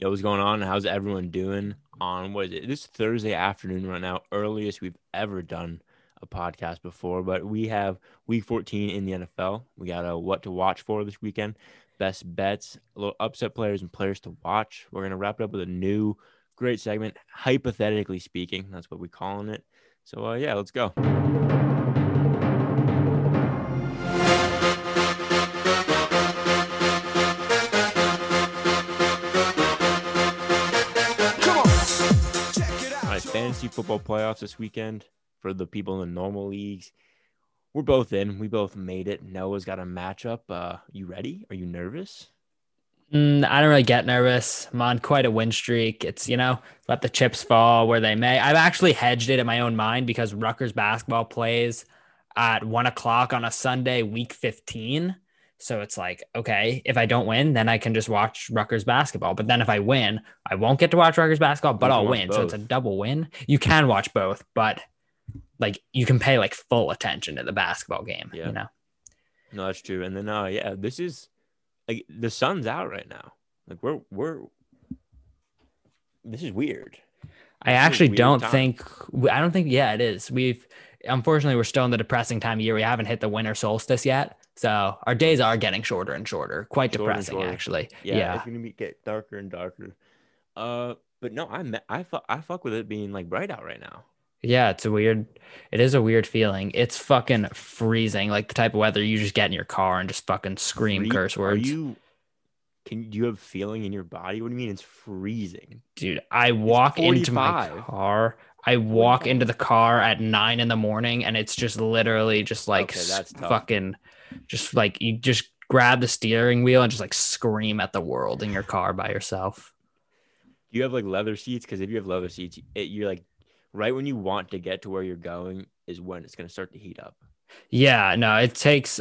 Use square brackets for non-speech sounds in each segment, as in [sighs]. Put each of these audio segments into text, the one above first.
Yo, what's going on? How's everyone doing on what is it? This Thursday afternoon right now, earliest we've ever done a podcast before, but we have week 14 in the NFL. We got a what to watch for this weekend, best bets, a little upset players and players to watch. We're gonna wrap it up with a new great segment, hypothetically speaking. That's what we're calling it. So uh, yeah, let's go. Fantasy football playoffs this weekend for the people in the normal leagues. We're both in. We both made it. Noah's got a matchup. Uh, you ready? Are you nervous? Mm, I don't really get nervous. I'm on quite a win streak. It's, you know, let the chips fall where they may. I've actually hedged it in my own mind because Rutgers basketball plays at one o'clock on a Sunday, week 15. So it's like, okay, if I don't win, then I can just watch Rutgers basketball. But then if I win, I won't get to watch Rutgers basketball, but I'll win. So it's a double win. You can watch both, but like you can pay like full attention to the basketball game, Yeah. you know? No, that's true. And then, uh, yeah, this is like the sun's out right now. Like we're we're. This is weird. I This is a actually don't time. think I don't think yeah it is. We've unfortunately we're still in the depressing time of year. We haven't hit the winter solstice yet. So our days are getting shorter and shorter. Quite Shorter depressing shorter. actually. Yeah, Yeah. it's gonna be get darker and darker. Uh, but no, I I fu- I fuck with it being like bright out right now. Yeah, it's a weird it is a weird feeling. It's fucking freezing, like the type of weather you just get in your car and just fucking scream Free- curse Are words. you? Can do you have feeling in your body? What do you mean it's freezing? Dude, I walk into my car. I walk 45. into the car at nine in the morning and it's just literally just like Okay, s- that's tough. fucking just like you just grab the steering wheel and just like scream at the world in your car by yourself. Do you have like leather seats? Because if you have leather seats, it, you're like right when you want to get to where you're going is when it's gonna start to heat up. Yeah, no, it takes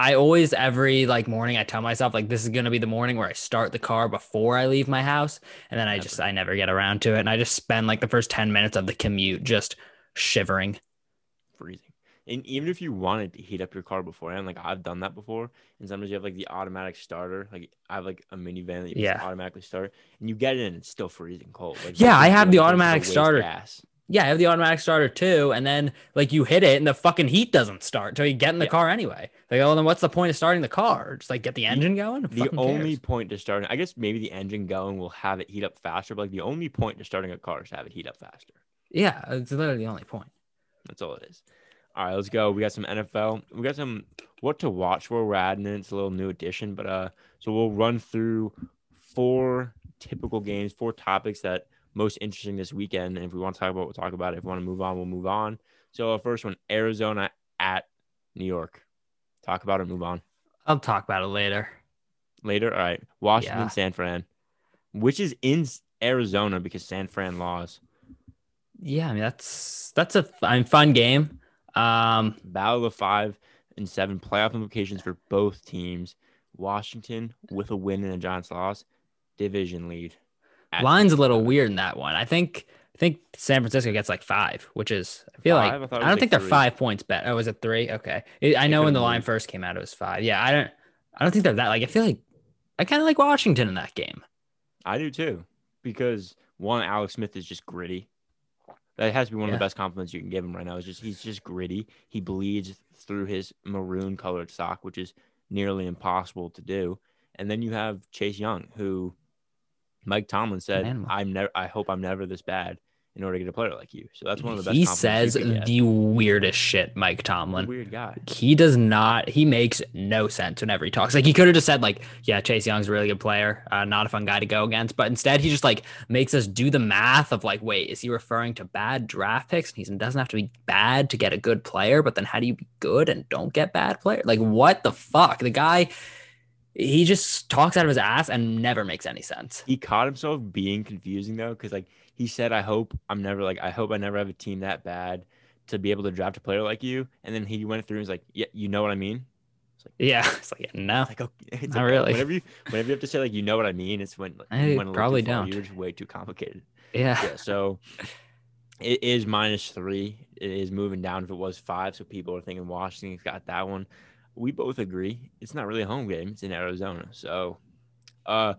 I always every like morning I tell myself like this is going to be the morning where I start the car before I leave my house and then I just I never get around to it and I just spend like the first 10 minutes of the commute just shivering. freezing. And even if you wanted to heat up your car beforehand, like I've done that before, and sometimes you have like the automatic starter. Like I have like a minivan that you Yeah. automatically start, and you get in and it's still freezing cold. Like Yeah, I have the automatic starter. Gas. Yeah, I have the automatic starter too, and then like you hit it, and the fucking heat doesn't start till you get in the Yeah. car anyway. Like, oh, then what's the point of starting the car? Just like get the engine going. The fucking only cares? point to starting, I guess maybe the engine going will have it heat up faster, but like the only point to starting a car is to have it heat up faster. yeah, it's literally the only point. That's all it is. All right, let's go. We got some NFL. We got some what to watch for. We're adding in. It's a little new addition, but uh, so we'll run through four typical games, four topics that most interesting this weekend. And if we want to talk about, it, we'll talk about it. If we want to move on, we'll move on. So uh, first one, Arizona at New York. Talk about it. Move on I'll talk about it later. later. All right, Washington, Yeah. San Fran, which is in Arizona because San Fran laws. Yeah, I mean that's that's a f- I mean, fun game. Um, Battle of five and seven playoff implications for both teams. Washington with a win and a Giants loss, division lead. line's a little 55. weird in that one. I think I think San Francisco gets like five, which is I feel Five? Like it I, don't like think they're five points bet. Oh, was it three? Okay, It- I know when the line first came out, it was five. Yeah, I don't I don't think they're that. Like I feel like I kind of like Washington in that game. I do too, because one, Alex Smith is just gritty. That has to be one of the best compliments you can give him right now. Is just he's just gritty. He bleeds through his maroon colored sock, which is nearly impossible to do. And then you have Chase Young, who Mike Tomlin said, "I'm never. I hope I'm never this bad in order to get a player like you." So that's one of the best. He says you can get. the weirdest shit, Mike Tomlin. weird guy. He does not. He makes no sense whenever he talks. Like he could have just said, like, "Yeah, Chase Young's a really good player, uh, not a fun guy to go against." But instead, he just like makes us do the math of like, wait, is he referring to bad draft picks? And he doesn't have to be bad to get a good player. But then, how do you be good and don't get bad player? Like, what the fuck? The guy, he just talks out of his ass and never makes any sense. He caught himself being confusing though, because like he said, "I hope I'm never like I hope I never have a team that bad to be able to draft a player like you." And then he went through and was like, "Yeah, you know what I mean." Yeah, it's like yeah, [laughs] no. Like, okay, [laughs] it's Not okay. really. Whenever you whenever you have to say like, "You know what I mean," it's when like, I you went a little probably don't. You're just way too complicated. Yeah. Yeah. So [laughs] it is minus three. It is moving down. If it was five, so people are thinking Washington's got that one. We both agree it's not really a home game. It's in Arizona. So, uh,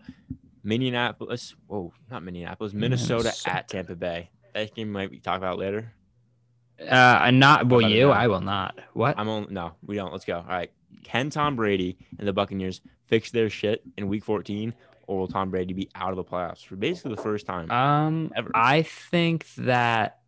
Minneapolis. Whoa, not Minneapolis. Minnesota, Minnesota. at Tampa Bay. That game might be talk about later. Uh, I'm not will you? I will not. What? I'm on. No, we don't. Let's go. All right. Can Tom Brady and the Buccaneers fix their shit in Week 14, or will Tom Brady be out of the playoffs for basically the first time? Um, Ever. I think that.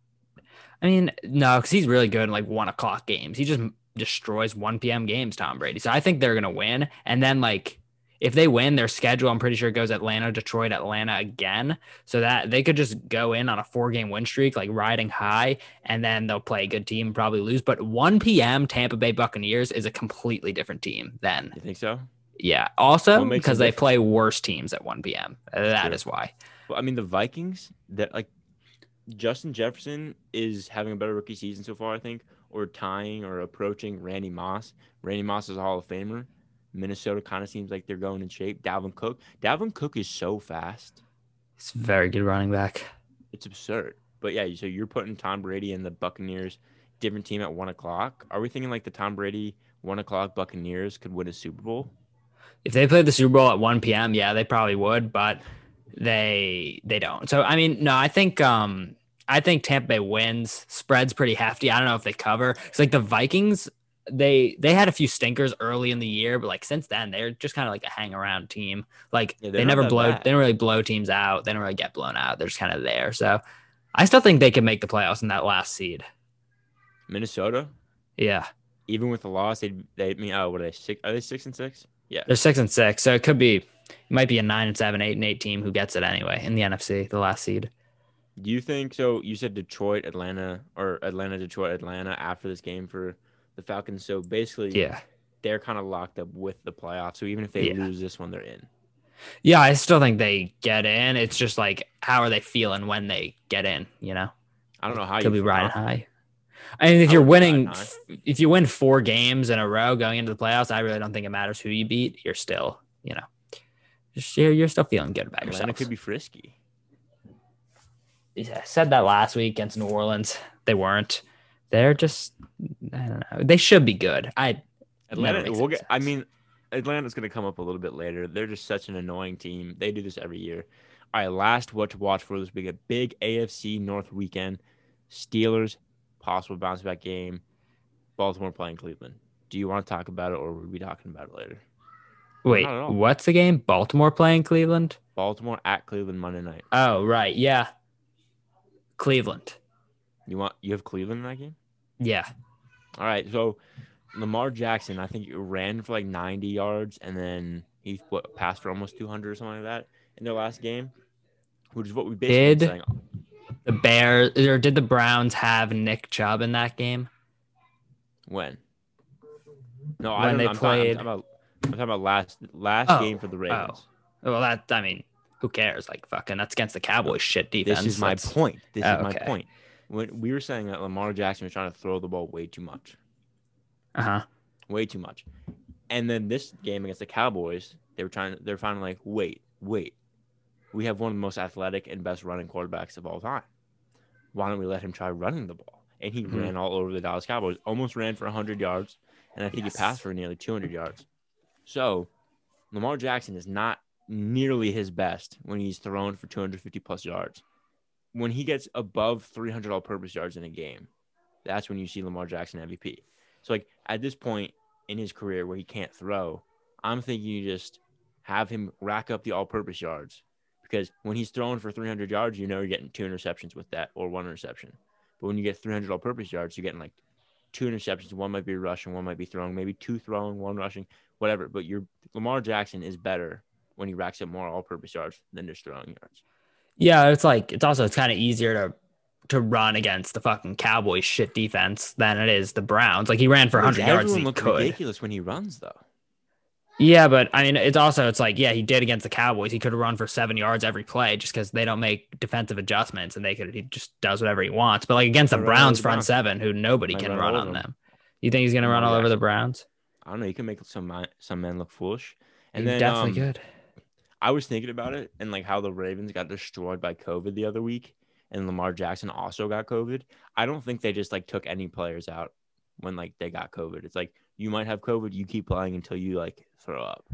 I mean, no, because he's really good in like one o'clock games. He just destroys 1 p.m. games, Tom Brady. So I think they're gonna win. And then like if they win, their schedule, I'm pretty sure it goes Atlanta, Detroit, Atlanta again. So that they could just go in on a four game win streak, like riding high, and then they'll play a good team, probably lose. But 1 p.m. Tampa Bay Buccaneers is a completely different team than you think so? yeah. Also because they play worse teams at 1 p.m. That true. is why. Well, I mean, the Vikings that like Justin Jefferson is having a better rookie season so far, I think, or tying or approaching Randy Moss. Randy Moss is a Hall of Famer. Minnesota kind of seems like they're going in shape. Dalvin Cook. Dalvin Cook is so fast. It's very good running back. It's absurd. But yeah, so you're putting Tom Brady and the Buccaneers, different team at one o'clock. Are we thinking like the Tom Brady one o'clock Buccaneers could win a Super Bowl? if they played the Super Bowl at 1 p.m., yeah, they probably would, but they they don't. So I mean, no, I think um I think Tampa Bay wins. Spread's pretty hefty. I don't know if they cover. It's like the Vikings, they they had a few stinkers early in the year, but like since then, they're just kind of like a hang around team. Like Yeah, they never blow bad. they don't really blow teams out. They don't really get blown out. They're just kind of there. So I still think they can make the playoffs in that last seed. Minnesota, Yeah. even with the loss, they they I mean, oh, what are they six? Are they six and six? Yeah, They're six and six. So it could be it might be a nine and seven, eight and eight team who gets it anyway in the NFC, the last seed. Do you think so? You said Detroit, Atlanta, or Atlanta, Detroit, Atlanta after this game for the Falcons. So basically, Yeah. they're kind of locked up with the playoffs. So even if they Yeah. lose this one, they're in. Yeah, I still think they get in. It's just like how are they feeling when they get in, you know? I don't know how you Could you be riding high. I mean, if I you're would be riding winning, if you win four games in a row going into the playoffs, I really don't think it matters who you beat. You're still, you know, just you're, you're still feeling good about yourself. It could be frisky. Yeah, I said that last week against New Orleans. They weren't. They're just, I don't know. They should be good. I Atlanta, we'll get. I mean, Atlanta's going to come up a little bit later. They're just such an annoying team. They do this every year. All right, last what to watch for this week: a big AFC North weekend. Steelers possible bounce back game. Baltimore playing Cleveland. Do you want to talk about it, or would we be talking about it later? wait. not at all. What's the game? Baltimore playing Cleveland? Baltimore at Cleveland Monday night. Oh, right. Yeah. Cleveland. You want you have Cleveland in that game? Yeah. All right, so Lamar Jackson, I think he ran for like 90 yards, and then he what passed for almost 200 or something like that in their last game, which is what we basically Did- saying. The Bears or did the Browns have Nick Chubb in that game? When? No, I When don't they know. I'm, talking, I'm, played- talking about, I'm talking about last last Oh, game for the oh. Ravens. Well, that I mean, who cares? Like fucking, that's against the Cowboys shit defense. This is my That's- point. This Oh, is my okay. point. When we were saying that Lamar Jackson was trying to throw the ball way too much, Uh-huh. way too much, and then this game against the Cowboys, they were trying. They're finally like, wait, wait, we have one of the most athletic and best running quarterbacks of all time. Why don't we let him try running the ball? And he Mhm. ran all over the Dallas Cowboys. Almost ran for 100 yards, and I think Yes. he passed for nearly 200 yards. So, Lamar Jackson is not nearly his best when he's thrown for 250 plus yards. When he gets above 300 all-purpose yards in a game, that's when you see Lamar Jackson MVP. So, like at this point in his career where he can't throw, I'm thinking you just have him rack up the all-purpose yards because when he's throwing for 300 yards, you know you're getting two interceptions with that or one interception. But when you get 300 all-purpose yards, you're getting like two interceptions. One might be rushing, one might be throwing, maybe two throwing, one rushing, whatever. But your Lamar Jackson is better when he racks up more all-purpose yards than just throwing yards. Yeah, it's like it's also it's kind of easier to to run against the fucking Cowboys shit defense than it is the Browns. Like he ran for 100 yards. Everyone He look could. ridiculous when he runs, though. Yeah, but I mean, it's also it's like yeah, he did against the Cowboys. He could have run for seven yards every play just because they don't make defensive adjustments and they could he just does whatever he wants. But like against the Might run all Browns front seven, who nobody Might can run run on them. them. You think he's gonna run all over the Browns? I don't know. You can make some some men look foolish. And He's then definitely um, good. I was thinking about it and like how the Ravens got destroyed by COVID the other week, and Lamar Jackson also got COVID. I don't think they just like took any players out when like they got COVID. It's like you might have COVID, you keep playing until you like throw up.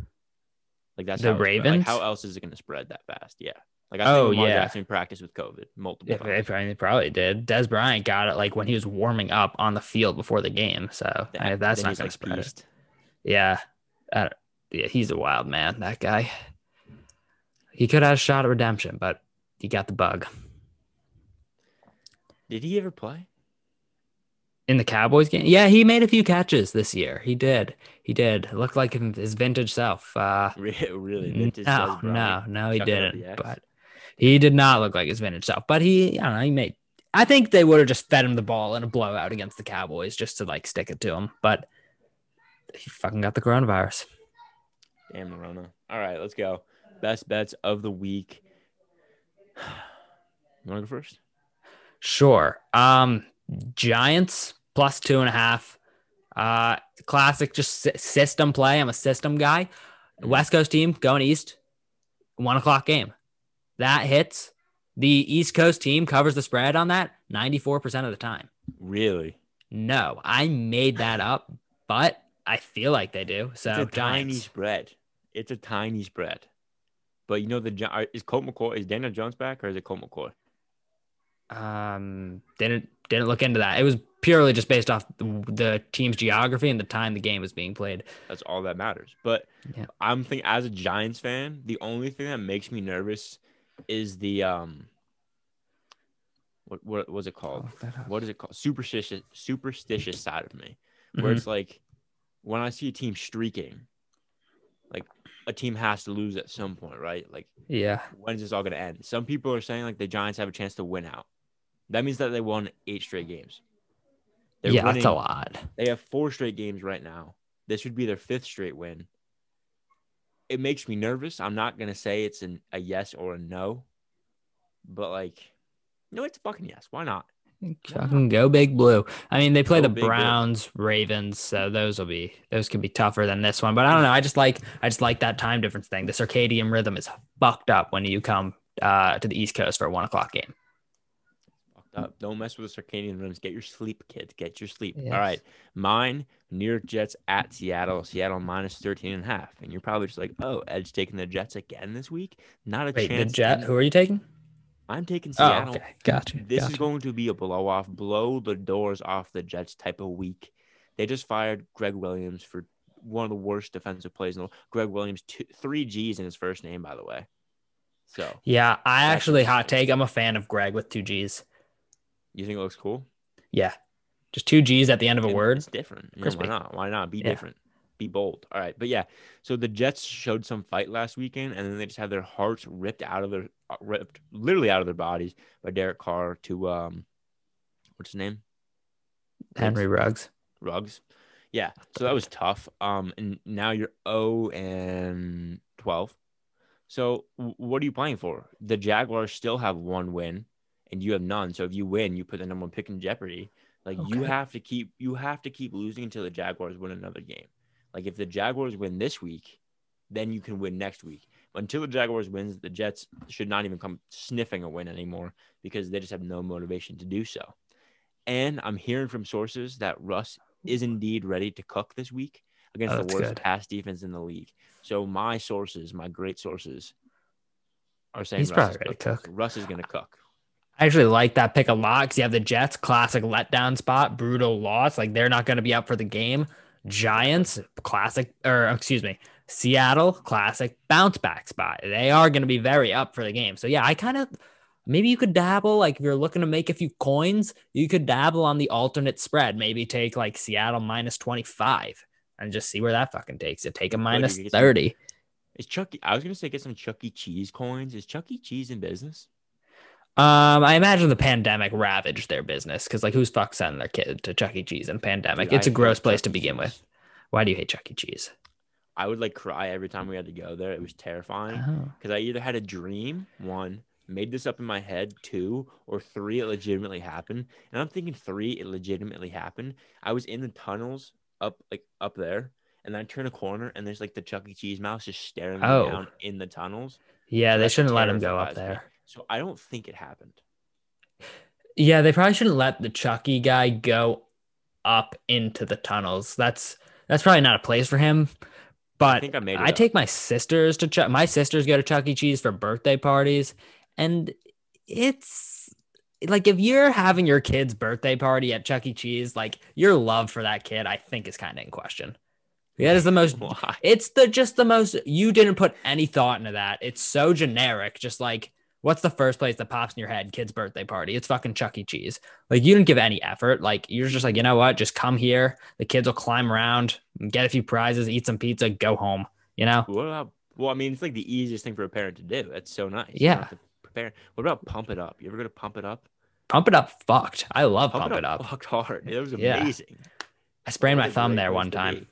Like that's The how it's. Like, Ravens? how else is it going to spread that fast? Yeah. Like I Oh, think Lamar yeah. Jackson practiced with COVID multiple Yeah, times. they probably, did. Dez Bryant got it like when he was warming up on the field before the game. So I- that's not going like, to spread it. Yeah. Yeah, he's a wild man, that guy. He could have a shot at redemption, but he got the bug. Did he ever play? In the Cowboys game? Yeah, he made a few catches this year. He did. He did. Looked like his vintage self. Uh, [laughs] Re- Really? no, Vintage no, Bryant? no, he didn't. But he did not look like his vintage self. But he, I don't know, he made. I think they would have just fed him the ball in a blowout against the Cowboys just to like stick it to him. But he fucking got the coronavirus. Damn Rona. All right, let's go. Best bets of the week. [sighs] You want to go first? Sure. Um, Giants plus two and a half. Uh, classic, just system play. I'm a system guy. West Coast team going east. One o'clock game. That hits. The East Coast team covers the spread on that 94% of the time. Really? No, I made that up, but I feel like they do. So it's a tiny spread. It's a tiny spread. But you know the is Colt McCoy is Daniel Jones back or is it Colt McCoy? Um, didn't didn't look into that. It was purely just based off the, the team's geography and the time the game was being played. That's all that matters. But Yeah. I'm thinking as a Giants fan, the only thing that makes me nervous is the um what what was it called? What is it called? Superstitious superstitious side of me. Where Mhm. it's like when I see a team streaking, like a team has to lose at some point, right? Like Yeah. when is this all gonna end? Some people are saying like the Giants have a chance to win out. That means that they won eight straight games. They're yeah, that's a lot. They have four straight games right now. This would be their fifth straight win. It makes me nervous. I'm not gonna say it's an, a yes or a no, but like, no, it's a fucking yes. Why not? Fucking go big blue. I mean, they play Go the Big Blue. Browns, Ravens, so those will be those could be tougher than this one. But I don't know. I just like I just like that time difference thing. The circadian rhythm is fucked up when you come uh, to the East Coast for a one o'clock game. Fucked up. Don't mess with the circadian rhythms. Get your sleep, kid. Get your sleep. Yes. All right. Mine, New York Jets at Seattle. Seattle minus 13 and a half. And you're probably just like, oh, Edge taking the Jets again this week? Not a Wait, the. Jet? Who are you taking? I'm taking Oh, Seattle. okay, gotcha. This gotcha. is going to be a blow off, blow the doors off the Jets type of week. They just fired Gregg Williams for one of the worst defensive plays in the Gregg Williams, two, three G's in his first name, by the way. So yeah, I actually hot take. I'm a fan of Gregg with two G's. you think it looks cool? Yeah, just two G's at the end of a And word. It's different. Why not? Why not? Be Yeah. different. Be bold. All right. But yeah, so the Jets showed some fight last weekend, and then they just had their hearts ripped out of their uh, ripped literally out of their bodies by Derek Carr to um what's his name? Henry Ruggs. Ruggs. Yeah. So that was tough. Um and now you're 0 and 12. So what are you playing for? The Jaguars still have one win and you have none. So if you win, you put the number one pick in jeopardy. Like you have to keep you have to keep losing until the Jaguars win another game. Like if the Jaguars win this week, then you can win next week. Until the Jaguars wins, the Jets should not even come sniffing a win anymore because they just have no motivation to do so. And I'm hearing from sources that Russ is indeed ready to cook this week against Oh, the worst good. pass defense in the league. So my sources, my great sources, are saying He's Russ probably is ready to cook. Russ is going to cook. I actually like that pick a lot because you have the Jets, classic letdown spot, brutal loss. Like they're not going to be up for the game. Giants, classic, or excuse me, Seattle, classic bounce back spot. They are going to be very up for the game. So yeah, I kind of maybe you could dabble. Like if you're looking to make a few coins, you could dabble on the alternate spread. Maybe take like Seattle minus 25 and just see where that fucking takes it. Take a minus you get some- 30. Is Chucky, I was going to say get some Chuck E. Cheese coins. Is Chuck E. Cheese in business? Um, I imagine the pandemic ravaged their business because, like, who's fuck sending their kid to Chuck E. Cheese in pandemic? Dude, it's I a gross place Chuck to begin with. Why do you hate Chuck E. Cheese? I would like cry every time we had to go there. It was terrifying. Oh. because I either had a dream, one, made this up in my head, two, or three, it legitimately happened. And I'm thinking three, it legitimately happened. I was in the tunnels up like up there, and I turn a corner and there's like the Chuck E. Cheese mouse just staring me Oh. down in the tunnels. Yeah, they shouldn't let him go up there. So I don't think it happened. Yeah, they probably shouldn't let the Chucky guy go up into the tunnels. That's that's probably not a place for him. But think I it I take my sisters to Chuck. My sisters go to Chuck E. Cheese for birthday parties, and it's like if you're having your kid's birthday party at Chuck E. Cheese, like your love for that kid, I think is kind of in question. That is the most. [laughs] Why? It's the just the most. You didn't put any thought into that. It's so generic. Just like what's the first place that pops in your head? Kid's birthday party. It's fucking Chuck E. Cheese. Like you didn't give any effort. Like you're just like you know what? Just come here. The kids will climb around, get a few prizes, eat some pizza, go home. You know. What about? Well, I mean, it's like the easiest thing for a parent to do. That's so nice. Yeah. Prepare. What about pump it up? You ever go to pump it up? Pump it up, fucked. I love pump, it up. Fucked hard. It was Yeah. amazing. I sprained What my thumb there one time.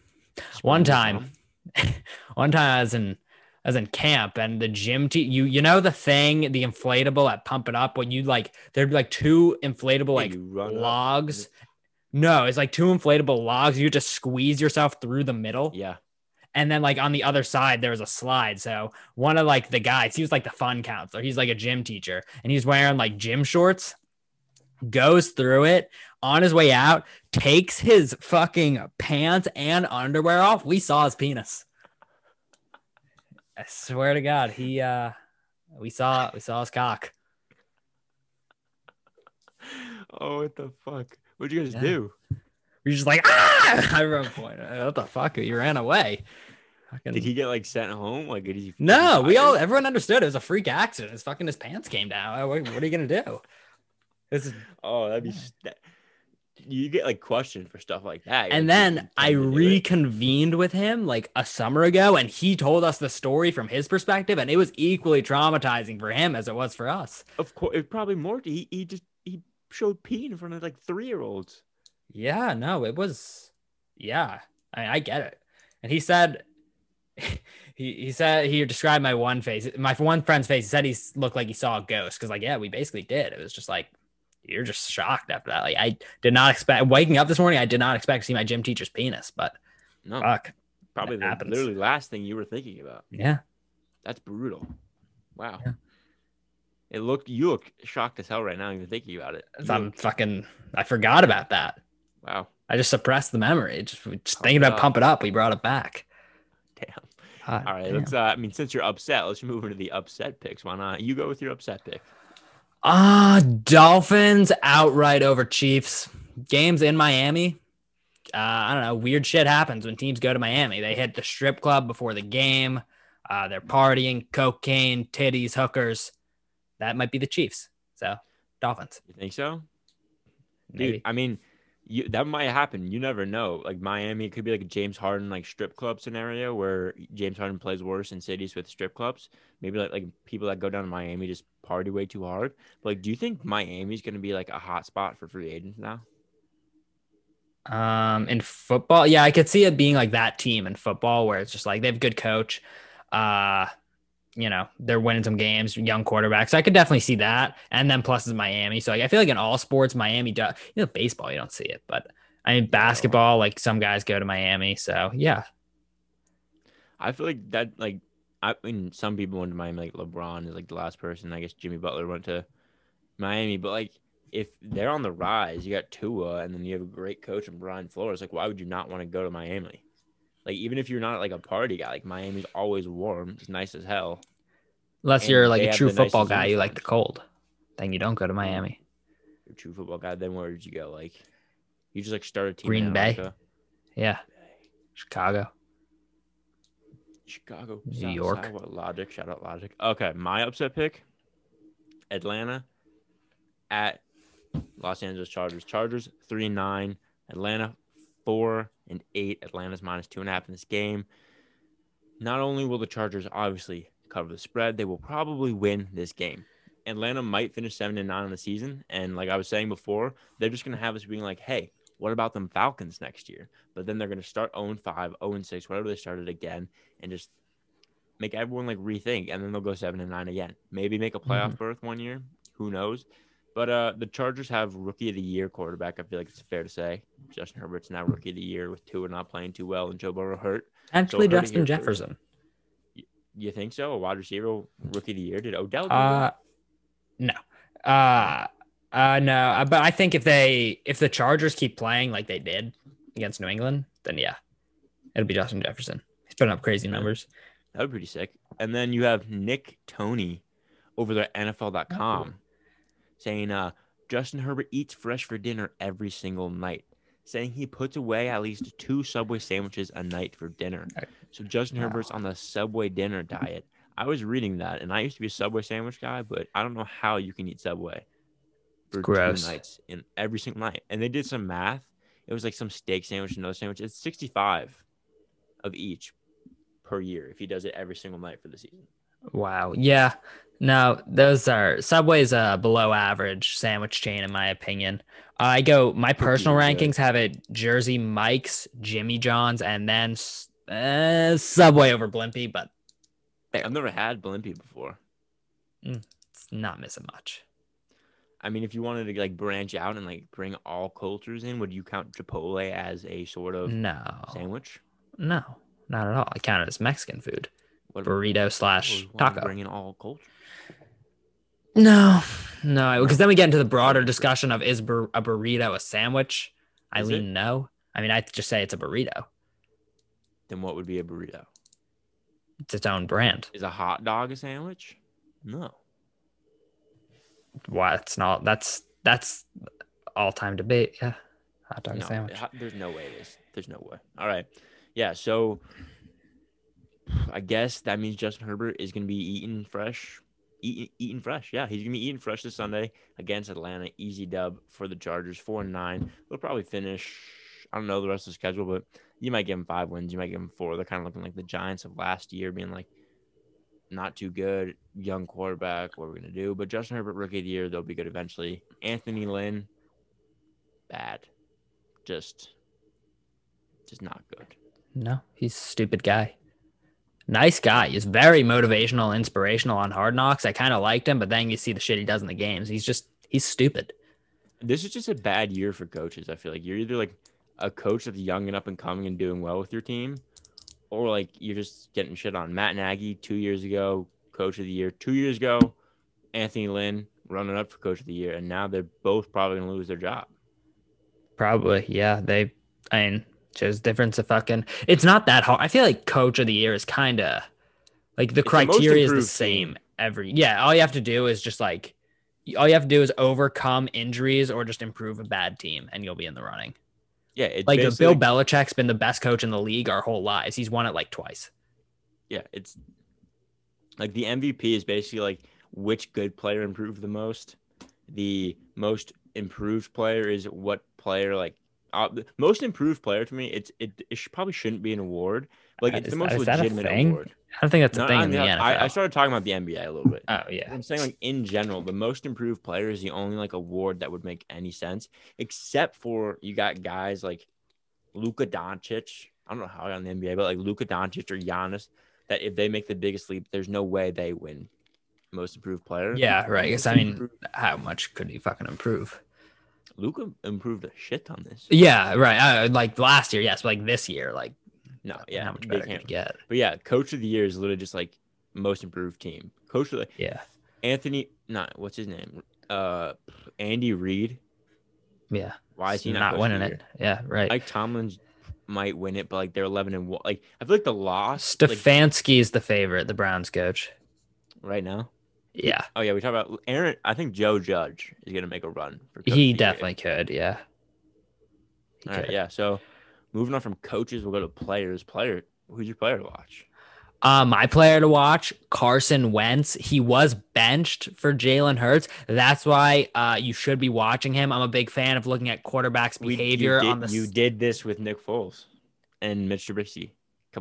One time. [laughs] one time I was in I was in camp and the gym te- you you know the thing the inflatable at pump it up when you like there'd be like two inflatable like run up. logs? no it's like two inflatable logs you just squeeze yourself through the middle. Yeah. and then like on the other side there was a slide. So one of like the guys he was like the fun counselor he's like a gym teacher and he's wearing like gym shorts goes through it. On his way out takes his fucking pants and underwear off. We saw his penis i swear to god he uh we saw we saw his cock Oh, what the fuck? What'd you guys Yeah. do? we are just like ah [laughs] i run point what the fuck you ran away Fucking- Did he get like sent home? Like, did he? No, we all everyone understood it was a freak accident. His fucking his pants came down. What, what are you gonna do? This is, Oh, that'd be. That, you get like questioned for stuff like that. And like, then I intend to do it?" reconvened with him like a summer ago, and he told us the story from his perspective, and it was equally traumatizing for him as it was for us. Of course, it probably more. He he just he showed pee in front of like three year olds. Yeah, no, it was. Yeah, I, I get it. And he said, [laughs] he he said he described my one face, my one friend's face. He said he looked like he saw a ghost because, like, yeah, we basically did. It was just like you're just shocked after that. Like, I did not expect waking up this morning. I did not expect to see my gym teacher's penis, but No, fuck, probably the happens. literally last thing you were thinking about. yeah, That's brutal. Wow. Yeah. It looked you look shocked as hell right now even thinking about it. You I'm look- fucking. I forgot about that. wow. I just suppressed the memory. Just, just Pump thinking about up. pump it up. We brought it back. Damn. God All right. damn. Let's uh I mean since you're upset, let's move into the upset picks. Why not? You go with your upset pick. Ah, Dolphins outright over Chiefs. Games in Miami. Uh, I don't know. Weird shit happens when teams go to Miami. They hit the strip club before the game. Uh, they're partying, cocaine, titties, hookers. That might be the Chiefs. So, Dolphins. You think so? Dude, Maybe. I mean, you that might happen. You never know. Like Miami, it could be like a James Harden like strip club scenario where James Harden plays worse in cities with strip clubs. Maybe like like people that go down to Miami just party way too hard. But like, do you think Miami's gonna be like a hot spot for free agents now? Um, in football, yeah, I could see it being like that team in football where it's just like they have good coach. Uh, you know, they're winning some games, young quarterbacks. I could definitely see that. And then plus is Miami. So like, I feel like in all sports, Miami does. You know, baseball, you don't see it, but I mean, basketball, like some guys go to Miami. So yeah, I feel like that like I mean some people went to Miami like LeBron is like the last person. I guess Jimmy Butler went to Miami, but like if they're on the rise, you got Tua and then you have a great coach in Brian Flores. Like why would you not want to go to Miami? Like even if you're not like a party guy, like Miami's always warm. It's nice as hell. unless And you're like a true football guy, you like the cold, then you don't go to Miami. You're a true football guy. Then where did you go? Like you just like start a team Green Bay. Yeah, Chicago. Chicago, New South York. Side, what Logic, shout out Logic. Okay, my upset pick: Atlanta at Los Angeles Chargers. Chargers three and nine. Atlanta four and eight. Atlanta's minus two and a half in this game. Not only will the Chargers obviously cover the spread, they will probably win this game. Atlanta might finish seven and nine on the season, and like I was saying before, they're just gonna have us being like, "Hey, what about them Falcons next year?" But then they're gonna start 0 5, 0 6, whatever they started again, and just make everyone like rethink, and then they'll go seven and nine again. Maybe make a playoff mm-hmm. berth one year. Who knows? But uh, the Chargers have rookie of the year quarterback. I feel like it's fair to say Justin Herbert's now rookie of the year with Tua not playing too well and Joe Burrow hurt. Actually, it Justin first. Jefferson. You think so? A wide receiver rookie of the year? Did Odell do Uh, no. Uh, uh, no. uh, But I think if they if the Chargers keep playing like they did against New England, then yeah, it'll be Justin Jefferson. He's putting up crazy numbers. That would be pretty sick. And then you have Nick Tony over there at NFL.com saying uh, Justin Herbert eats fresh for dinner every single night, saying he puts away at least two Subway sandwiches a night for dinner. So Justin Wow. Herbert's on the Subway dinner diet. I was reading that, and I used to be a Subway sandwich guy, but I don't know how you can eat Subway for Gross. two nights in every single night. And they did some math. It was like some steak sandwich, another sandwich. It's 65 of each per year if he does it every single night for the season. Wow. Yeah. No, those are Subway's a below average sandwich chain in my opinion. I go my personal rankings have it Jersey Mike's, Jimmy John's, and then uh, Subway over Blimpie, but I've never had Blimpie before. it's not missing much. I mean, if you wanted to like branch out and like bring all cultures in, would you count Chipotle as a sort of No, sandwich? no, not at all. I count it as Mexican food, What burrito slash would want to taco. Bring in all cultures. No, no, because then we get into the broader discussion of is bur- a burrito a sandwich? I Is it? lean no. I mean, I just say it's a burrito. Then what would be a burrito? It's its own brand. Is a hot dog a sandwich? No. Why? It's not. That's that's all time debate. Yeah, hot dog no sandwich. there's no way it is. There's no way. All right. Yeah. So I guess that means Justin Herbert is going to be eating fresh. Eating, eating fresh. Yeah. He's going to be eating fresh this Sunday against Atlanta. Easy dub for the Chargers. Four and nine. They'll probably finish. I don't know the rest of the schedule, but you might give them five wins. You might give them four. They're kind of looking like the Giants of last year, being like not too good, young quarterback. What are we gonna do? But Justin Herbert, rookie of the year, they'll be good eventually. Anthony Lynn, bad, just, just not good. No, he's a stupid guy. Nice guy. He's very motivational, inspirational on Hard Knocks. I kind of liked him, but then you see the shit he does in the games. He's just he's stupid. This is just a bad year for coaches. I feel like you're either like a coach that's young and up and coming and doing well with your team, or like you're just getting shit on. Matt Nagy two years ago, coach of the year. Two years ago, Anthony Lynn running up for coach of the year, and now they're both probably gonna lose their job. Probably, yeah. They, I mean, just difference of fucking. It's not that hard. I feel like coach of the year is kind of like the It's the criteria is the same team. every. Yeah, all you have to do is just like, all you have to do is overcome injuries or just improve a bad team, and you'll be in the running. Yeah, it's Like Bill Belichick's been the best coach in the league our whole lives. He's won it like twice. Yeah, it's like the MVP is basically like which good player improved the most. The most improved player is what player like uh, most improved player to me. It's it, it should, probably shouldn't be an award. Like it's is the most that legitimate thing? award. I don't think that's a No, thing I, in the mean. I, I started talking about the NBA a little bit. oh yeah, I'm saying like in general, the most improved player is the only like award that would make any sense, except for you got guys like Luka Doncic. I don't know how I got in the NBA, but like Luka Doncic or Giannis, that if they make the biggest leap, there's no way they win most improved player. yeah, right. Because I mean, how much could he fucking improve? Luka improved a shit on this. Yeah, right. Uh, like last year, yes, but like this year, like No, yeah, how much better can't. get? But yeah, coach of the year is literally just like most improved team. Coach of the Yeah, Anthony, not what's his name? Uh, Andy Reid. yeah. Why is he not, not winning it? Yeah, right. Mike Tomlins might win it, but like they're eleven and one. Like I feel like the loss like, Stefanski is the favorite, the Browns coach. right now. Yeah, Oh yeah, we talk about Aaron. I think Joe Judge is gonna make a run. For coach of he definitely could. Yeah. He All right, could. yeah. So moving on from coaches, we'll go to players. Player, who's your player to watch? Uh, my player to watch, Carson Wentz. He was benched for Jalen Hurts. That's why uh, you should be watching him. I'm a big fan of looking at quarterbacks' We- you behavior did- on the. You did this with Nick Foles and Mitch Trubisky.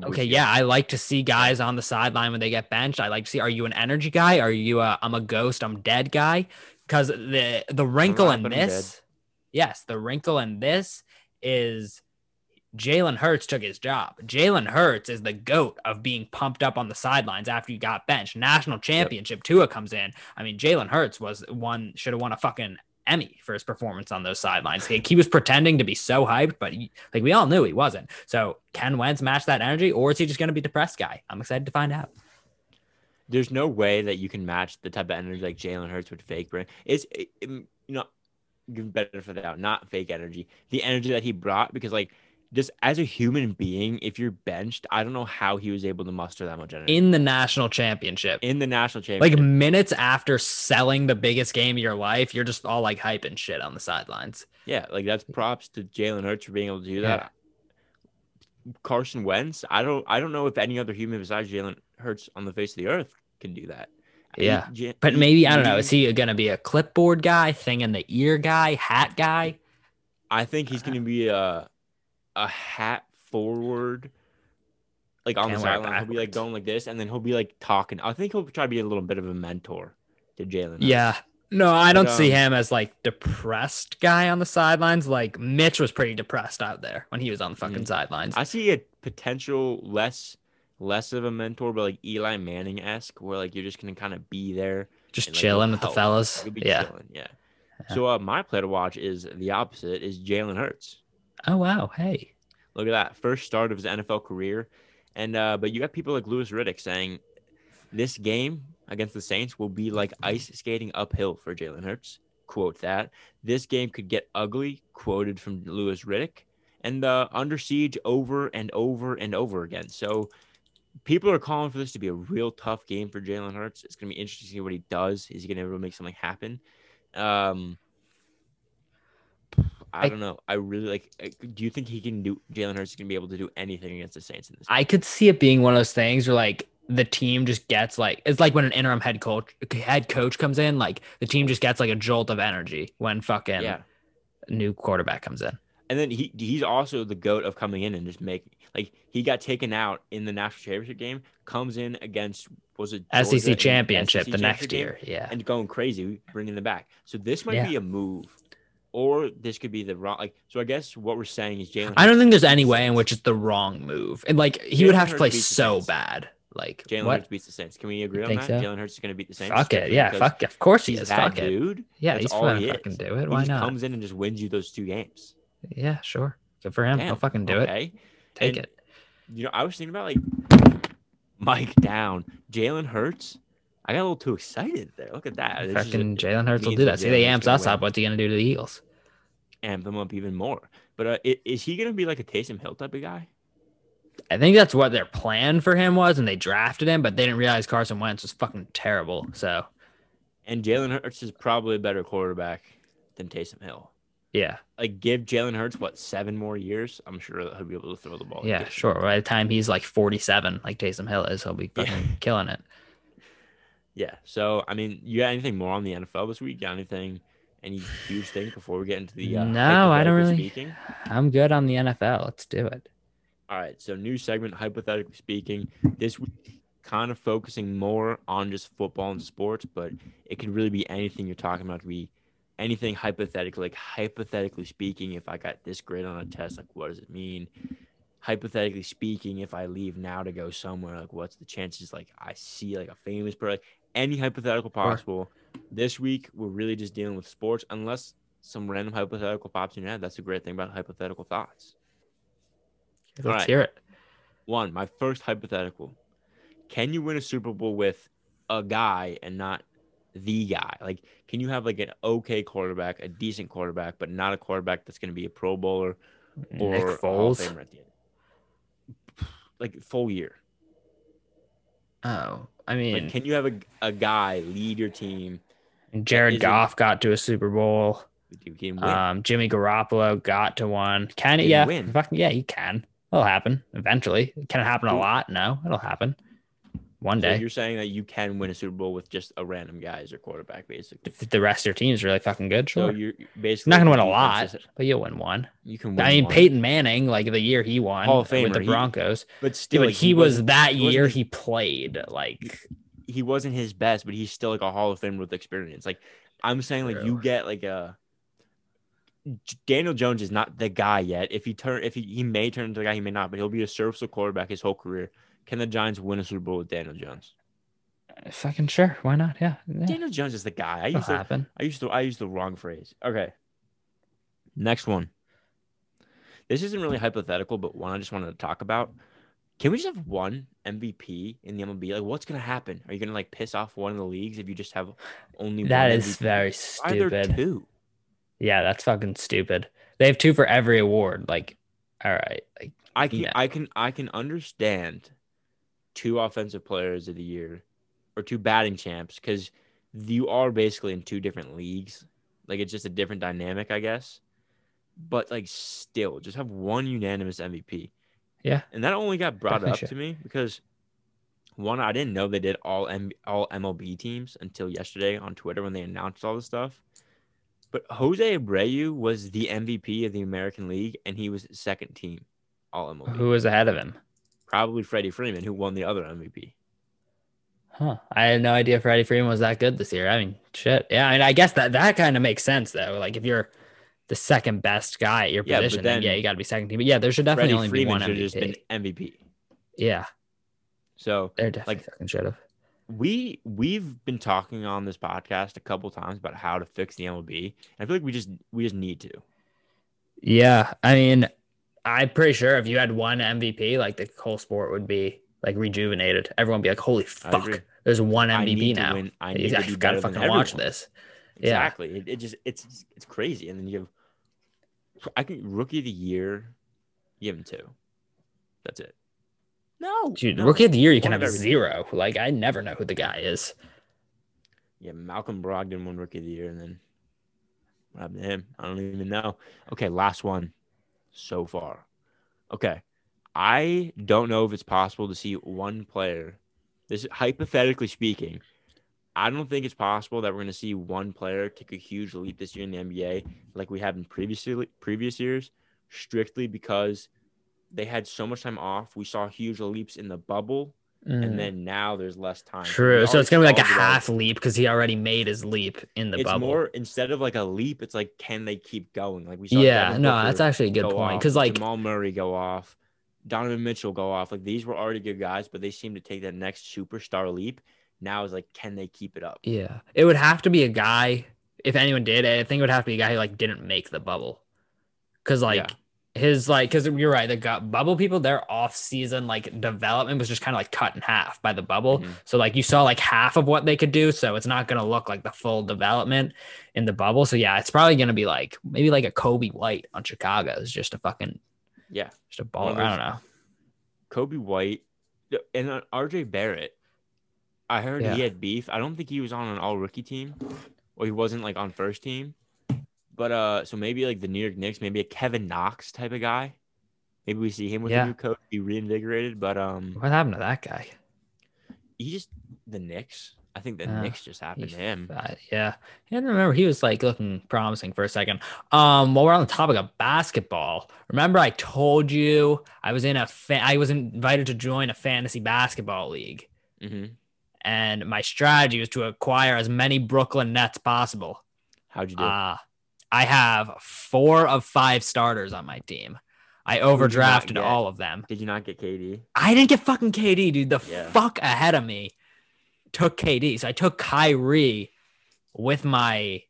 Okay, yeah. I like to see guys on the sideline when they get benched. I like to see are you an energy guy? Are you a I'm a ghost, I'm dead guy? Because the the wrinkle in this, yes, the wrinkle in this is Jalen Hurts took his job. Jalen Hurts is the goat of being pumped up on the sidelines after you got benched. National championship Tua comes in. I mean, Jalen Hurts was one should have won a fucking Emmy for his performance on those sidelines. He, he was pretending to be so hyped, but he, like we all knew he wasn't. So can Wentz match that energy, or is he just going to be depressed guy? I'm excited to find out. There's no way that you can match the type of energy like Jalen Hurts would fake bring. It's it, it- you know better for that, not fake energy. The energy that he brought because like just as a human being, if you're benched, I don't know how he was able to muster that much energy in the national championship. in the national championship, Like minutes after selling the biggest game of your life, you're just all like hyping shit on the sidelines. yeah, like that's props to Jalen Hurts for being able to do that. Carson Wentz, I don't, I don't know if any other human besides Jalen Hurts on the face of the earth can do that. Yeah. But maybe I don't know. Is he gonna be a clipboard guy, thing in the ear guy, hat guy? I think he's going to be a a hat forward, like on the sideline. He'll be like going like this, and then he'll be like talking. I think he'll try to be a little bit of a mentor to Jalen. Yeah. No, I don't But, see um, him as like depressed guy on the sidelines. Like Mitch was pretty depressed out there when he was on the fucking Mm. sidelines. I see a potential less less of a mentor, but like Eli Manning esque, where like you're just gonna kind of be there, just and, like, chilling with the fellas. Yeah. chilling. Yeah. Yeah. So uh, my play to watch is the opposite. Is Jalen Hurts. Oh wow. Hey. Look at that first start of his NFL career, and uh, but you got people like Louis Riddick saying this game against the Saints will be like ice skating uphill for Jalen Hurts. Quote that this game could get ugly. Quoted from Louis Riddick, and uh, under siege over and over and over again. So people are calling for this to be a real tough game for Jalen Hurts. It's gonna be interesting to see what he does. Is he gonna ever make something happen? Um, I I- don't know. I really like. Do you think he can do? Jalen Hurts is gonna be able to do anything against the Saints in this? I could see it being one of those things where like the team just gets like it's like when an interim head coach head coach comes in, like the team just gets like a jolt of energy when fucking yeah, new quarterback comes in. and then he he's also the goat of coming in and just making like he got taken out in the national championship game. Comes in against was it Georgia SEC championship SEC the next championship game year. Yeah. and going crazy, bringing them back. So this might Yeah. be a move, or this could be the wrong. Like so, I guess what we're saying is Jalen. I don't think there's any way in which it's the wrong move. And like he would Jalen have to play so bad. Like Jalen what? Hurts beats the Saints. Can we agree on that? so? Jalen Hurts is going to beat the Saints. Fuck it. Yeah, fuck. Of course he He's is. that Fuck it. dude. Yeah, That's he's all gonna he fucking is. do it. He Why just not? comes in and just wins you those two games. Yeah, sure. Good for him. He'll fucking do it. Okay. Take And, it. You know, I was thinking about like Mike down, Jalen Hurts. I got a little too excited there. Look at that. Fucking Jalen Hurts will do that. See, they amps us win. up. What's he gonna do to the Eagles? Amp them up even more. But uh, is he going to be like a Taysom Hill type of guy? I think that's what their plan for him was, and they drafted him, but they didn't realize Carson Wentz was fucking terrible. So And Jalen Hurts is probably a better quarterback than Taysom Hill. yeah, Like, give Jalen Hurts what seven more years? I'm sure that he'll be able to throw the ball. yeah, sure. By the time he's like 47, like Taysom Hill is, he'll be Yeah. fucking killing it. [laughs] Yeah. So, I mean, you got anything more on the NFL this week? Got anything? Any huge things before we get into the? Uh, No, I don't really- Speaking? I'm good on the NFL. Let's do it. All right. So, new segment, hypothetically speaking, this week kind of focusing more on just football and sports, but it could really be anything you're talking about. It could be anything hypothetical, like hypothetically speaking, if I got this grade on a test, like what does it mean? Hypothetically speaking, if I leave now to go somewhere, like what's the chances? Like I see like a famous person, like any hypothetical possible. This week we're really just dealing with sports, unless some random hypothetical pops in your head. That's a great thing about hypothetical thoughts. Let's All right. hear it. One, my first hypothetical. Can you win a Super Bowl with a guy and not the guy? Like, can you have like an okay quarterback, a decent quarterback, but not a quarterback that's going to be a Pro Bowler or Nick a Hall of Foles. Famer at the end? Like full year. Oh, I mean, Like, can you have a, a guy lead your team? Jared Goff got to a Super Bowl. You. Um, Jimmy Garoppolo got to one. Can it? Yeah, win. fucking yeah, he can. It'll happen eventually. Can it happen a lot? No, it'll happen one so day. you're saying that you can win a Super Bowl with just a random guy as your quarterback, basically. If the rest of your team is really fucking good, So sure. you're basically not gonna win a lot, but you'll win one. You can win. I mean, one, Peyton Manning, like the year he won Hall of with Famer, the he- Broncos, but yeah, still, but like, he, was wasn't- that he year he played. Like, he wasn't his best, but he's still like a Hall of Famer with experience. Like I'm saying, like you get like a Daniel Jones is not the guy yet. If he turn, if he, he may turn into the guy, he may not, but he'll be a serviceable quarterback his whole career. Can the Giants win a Super Bowl with Daniel Jones? fucking sure, why not? Yeah, yeah Daniel Jones is the guy. I it'll used to, happen. I used to, I used the wrong phrase. Okay. Next one. This isn't really hypothetical, but one I just wanted to talk about. Can we just have one MVP in the MLB? Like, what's gonna happen? Are you gonna like piss off one of the leagues if you just have only That is MVP? very Why are there stupid. two? Yeah, that's fucking stupid. They have two for every award. Like, all right. Like, I can. I can I can understand two offensive players of the year or two batting champs because you are basically in two different leagues. Like it's just a different dynamic, I guess. But like still, just have one unanimous MVP. Yeah. And that only got brought Definitely up should. to me because one, I didn't know they did all M- all MLB teams until yesterday on Twitter when they announced all this stuff. But Jose Abreu was the MVP of the American League, and he was second team all MLB. who was ahead of him? Probably Freddie Freeman, who won the other MVP. Huh. I had no idea Freddie Freeman was that good this year. I mean, shit. Yeah, I mean, I guess that that kind of makes sense though. Like if you're the second best guy at your Yeah, position, then, yeah, you got to be second team. But yeah, there should definitely Freddie only be one MVP. just been MVP. Yeah, So they're definitely Like- should have. we we've been talking on this podcast a couple times about how to fix the MLB. And I feel like we just we just need to. Yeah, I mean, I'm pretty sure if you had one MVP, like the whole sport would be like rejuvenated. Everyone would be like, "Holy fuck, there's one I MVP now." win. I I, need to be gotta fucking watch this. Yeah. Exactly. It, it just it's it's crazy. And then you have I can rookie of the year, give him two. That's it. No, Dude, no. rookie of the year, you can One have of a everything. zero. Like I never know who the guy is. Yeah, Malcolm Brogdon won rookie of the year, and then what happened to him? I don't even know. Okay, last one so far. Okay, I don't know if it's possible to see one player. This hypothetically speaking, I don't think it's possible that we're going to see one player take a huge leap this year in the NBA like we have in previously previous years, strictly because they had so much time off. We saw huge leaps in the bubble, Mm. and then now there's less time. True. So it's gonna be like a half leap because he already made his leap in the it's bubble. more instead of like a leap, it's like can they keep going? Like we saw. yeah, Devin no, Booker that's actually a good point. Because like, Jamal Murray go off, Donovan Mitchell go off. Like these were already good guys, but they seem to take that next superstar leap. Now is like, can they keep it up? yeah, it would have to be a guy. If anyone did, I think it would have to be a guy who like didn't make the bubble. Because like Yeah. His like, because you're right, the bubble people, their off season like development was just kind of like cut in half by the bubble. Mhm. So like you saw like half of what they could do. So it's not gonna look like the full development in the bubble. So yeah, it's probably gonna be like maybe like a Coby White on Chicago is just a fucking Yeah, just a ball. I don't know. Coby White and uh, RJ Barrett. I heard he had beef. I don't think he was on an all rookie team, or he wasn't like on first team. But uh, so maybe like the New York Knicks, maybe a Kevin Knox type of guy. Maybe we see him with Yeah. a new coach, be reinvigorated. But um, What happened to that guy? he just the Knicks. I think the Yeah, Knicks just happened to him. uh, yeah. I remember he was like looking promising for a second. Um, while we're on the topic of basketball, remember I told you I was in a fa- I was invited to join a fantasy basketball league, hmm and my strategy was to acquire as many Brooklyn Nets possible. How'd you do? Uh I have four of five starters on my team. I Who'd you not overdrafted get? all of them. Did you not get KD? I didn't get fucking KD, dude. The Yeah. fuck ahead of me took KD. So I took Kyrie with my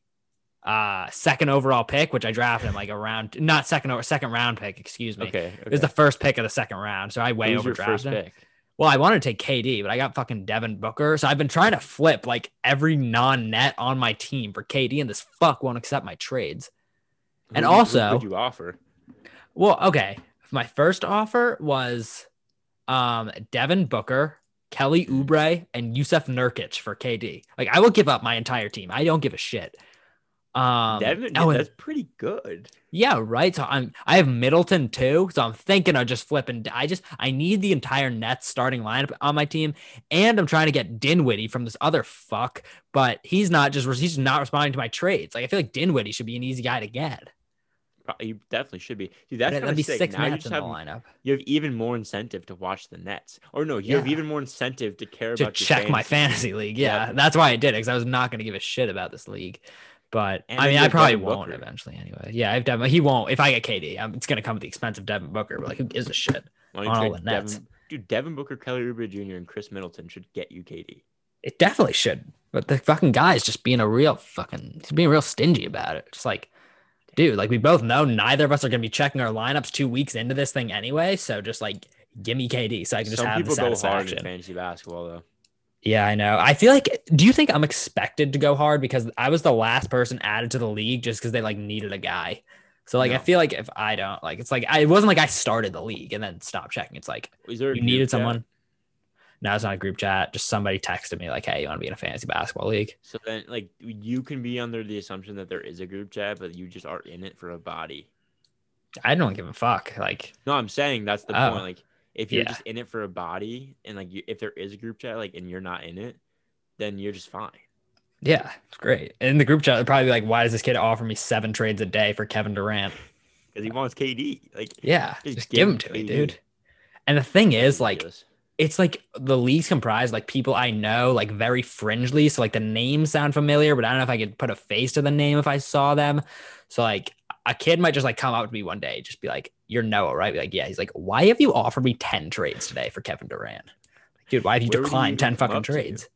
uh second overall pick, which I drafted him like around not second or second round pick, excuse me. Okay. It was the first pick of the second round. So I way Who's your first overdrafted. him. pick? Well, I wanted to take KD, but I got fucking Devin Booker. So I've been trying to flip like every non-net on my team for KD, and this fuck won't accept my trades. And Who'd you- who also- would you offer? Well, okay. My first offer was um Devin Booker, Kelly Oubre, and Jusuf Nurkic for KD. Like I will give up my entire team. I don't give a shit. Um Devin, oh, that's pretty good. yeah, right. So I'm I have Middleton too. So I'm thinking of just flipping. I just I need the entire Nets starting lineup on my team, and I'm trying to get Dinwiddie from this other fuck, but he's not just he's just not responding to my trades. Like I feel like Dinwiddie should be an easy guy to get. You definitely should be. Dude, that's That'd kind be sick. six Now you Nets just in the have lineup. you have even more incentive to watch the Nets, or no, you have even more incentive to care to about check my fantasy. fantasy league. Yeah, Yep. that's why I did it because I was not going to give a shit about this league. But And I mean, I probably Devin won't Booker. eventually anyway. Yeah, I've Devin. He won't. If I get KD, um, it's going to come at the expense of Devin Booker. But like, who gives a shit? Why don't on you all trade. Devin, dude, Devin Booker, Kelly Oubre Jr., and Khris Middleton should get you KD. It definitely should. But the fucking guy is just being a real fucking. He's being real stingy about it. Just like, dude, like we both know neither of us are going to be checking our lineups two weeks into this thing anyway. So just like, give me KD so I can just Some have the people go hard in fantasy basketball, though. Yeah, I know. I feel like do you think I'm expected to go hard because I was the last person added to the league just because they like needed a guy? So like I feel like if I don't like it's like I it wasn't like I started the league and then stopped checking. It's like you needed chat? someone. No, it's not a group chat. Just somebody texted me like, "Hey, you want to be in a fantasy basketball league?" So then, like, you can be under the assumption that there is a group chat, but you just are in it for a body. I don't give a fuck. Like, No, I'm saying that's the Oh. point. Like, if you're Yeah. just in it for a body, and like, you, if there is a group chat, like, and you're not in it, then you're just fine. yeah, it's great. In the group chat, probably like, "Why does this kid offer me seven trades a day for Kevin Durant?" [laughs] Because he wants KD. Like, Yeah, Just just, give give him him to me, dude. And the thing is, like, it's like the league's comprised like people I know like very fringely. So like the names sound familiar, but I don't know if I could put a face to the name if I saw them. So like a kid might just like come up to me one day, just be like, "You're Noah, right?" Be like, "Yeah." He's like, "Why have you offered me ten trades today for Kevin Durant?" Like, Dude, why have you Where declined even ten fucking you? trades?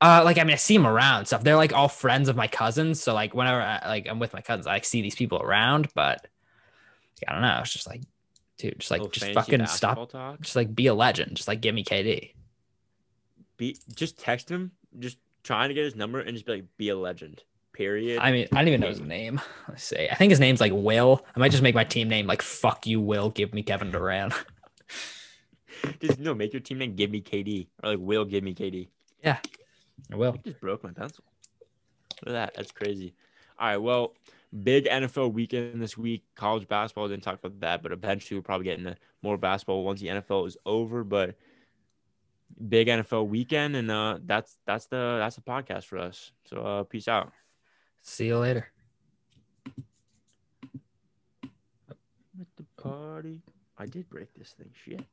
Uh, like I mean, I see them around stuff. They're like all friends of my cousins. So like whenever I, like I'm with my cousins, I like, see these people around. But I don't know. It's just like, dude, just like just fucking stop. Talk. Just like be a legend. Just like give me KD. Be just text him, just trying to get his number, and just be like, be a legend. Period. I mean, I don't even know his name. Let's see. I think his name's like Will. I might just make my team name like "Fuck you, Will." Give me Kevin Durant. [laughs] just no, make your team name give me KD or like will give me KD. Yeah, I will. I just broke my pencil. Look at that. That's crazy. All right. Well, big NFL weekend this week. College basketball didn't talk about that, but eventually we'll probably get into more basketball once the NFL is over. But big NFL weekend, and uh, that's that's the that's the podcast for us. So uh, peace out. See you later. At the party, I did break this thing. Shit.